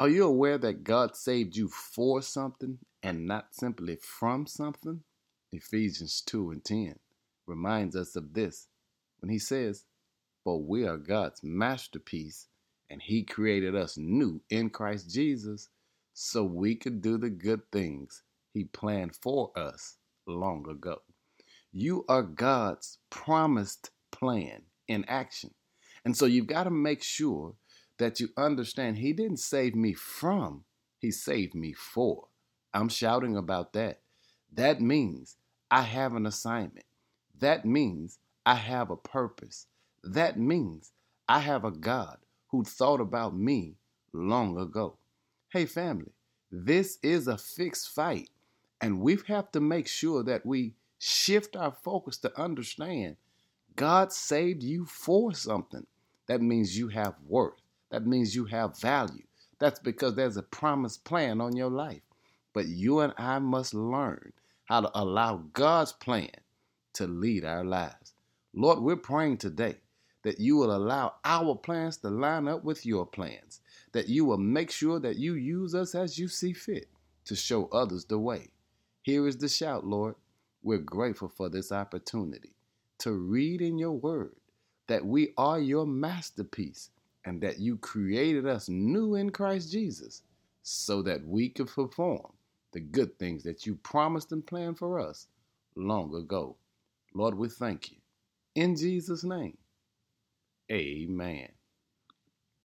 Are you aware that God saved you for something and not simply from something? Ephesians 2 and 10 reminds us of this when he says, For we are God's masterpiece, and he created us new in Christ Jesus so we could do the good things he planned for us long ago. You are God's promised plan in action. And so you've got to make sure that you understand He didn't save me from, He saved me for. I'm shouting about that. That means I have an assignment. That means I have a purpose. That means I have a God who thought about me long ago. Hey, family, this is a fixed fight, and we have to make sure that we shift our focus to understand God saved you for something. That means you have worth. That means you have value. That's because there's a promised plan on your life. But you and I must learn how to allow God's plan to lead our lives. Lord, we're praying today that you will allow our plans to line up with your plans, that you will make sure that you use us as you see fit to show others the way. Here is the shout, Lord. We're grateful for this opportunity to read in your word that we are your masterpiece and that you created us new in Christ Jesus so that we could perform the good things that you promised and planned for us long ago. Lord, we thank you. In Jesus' name, amen.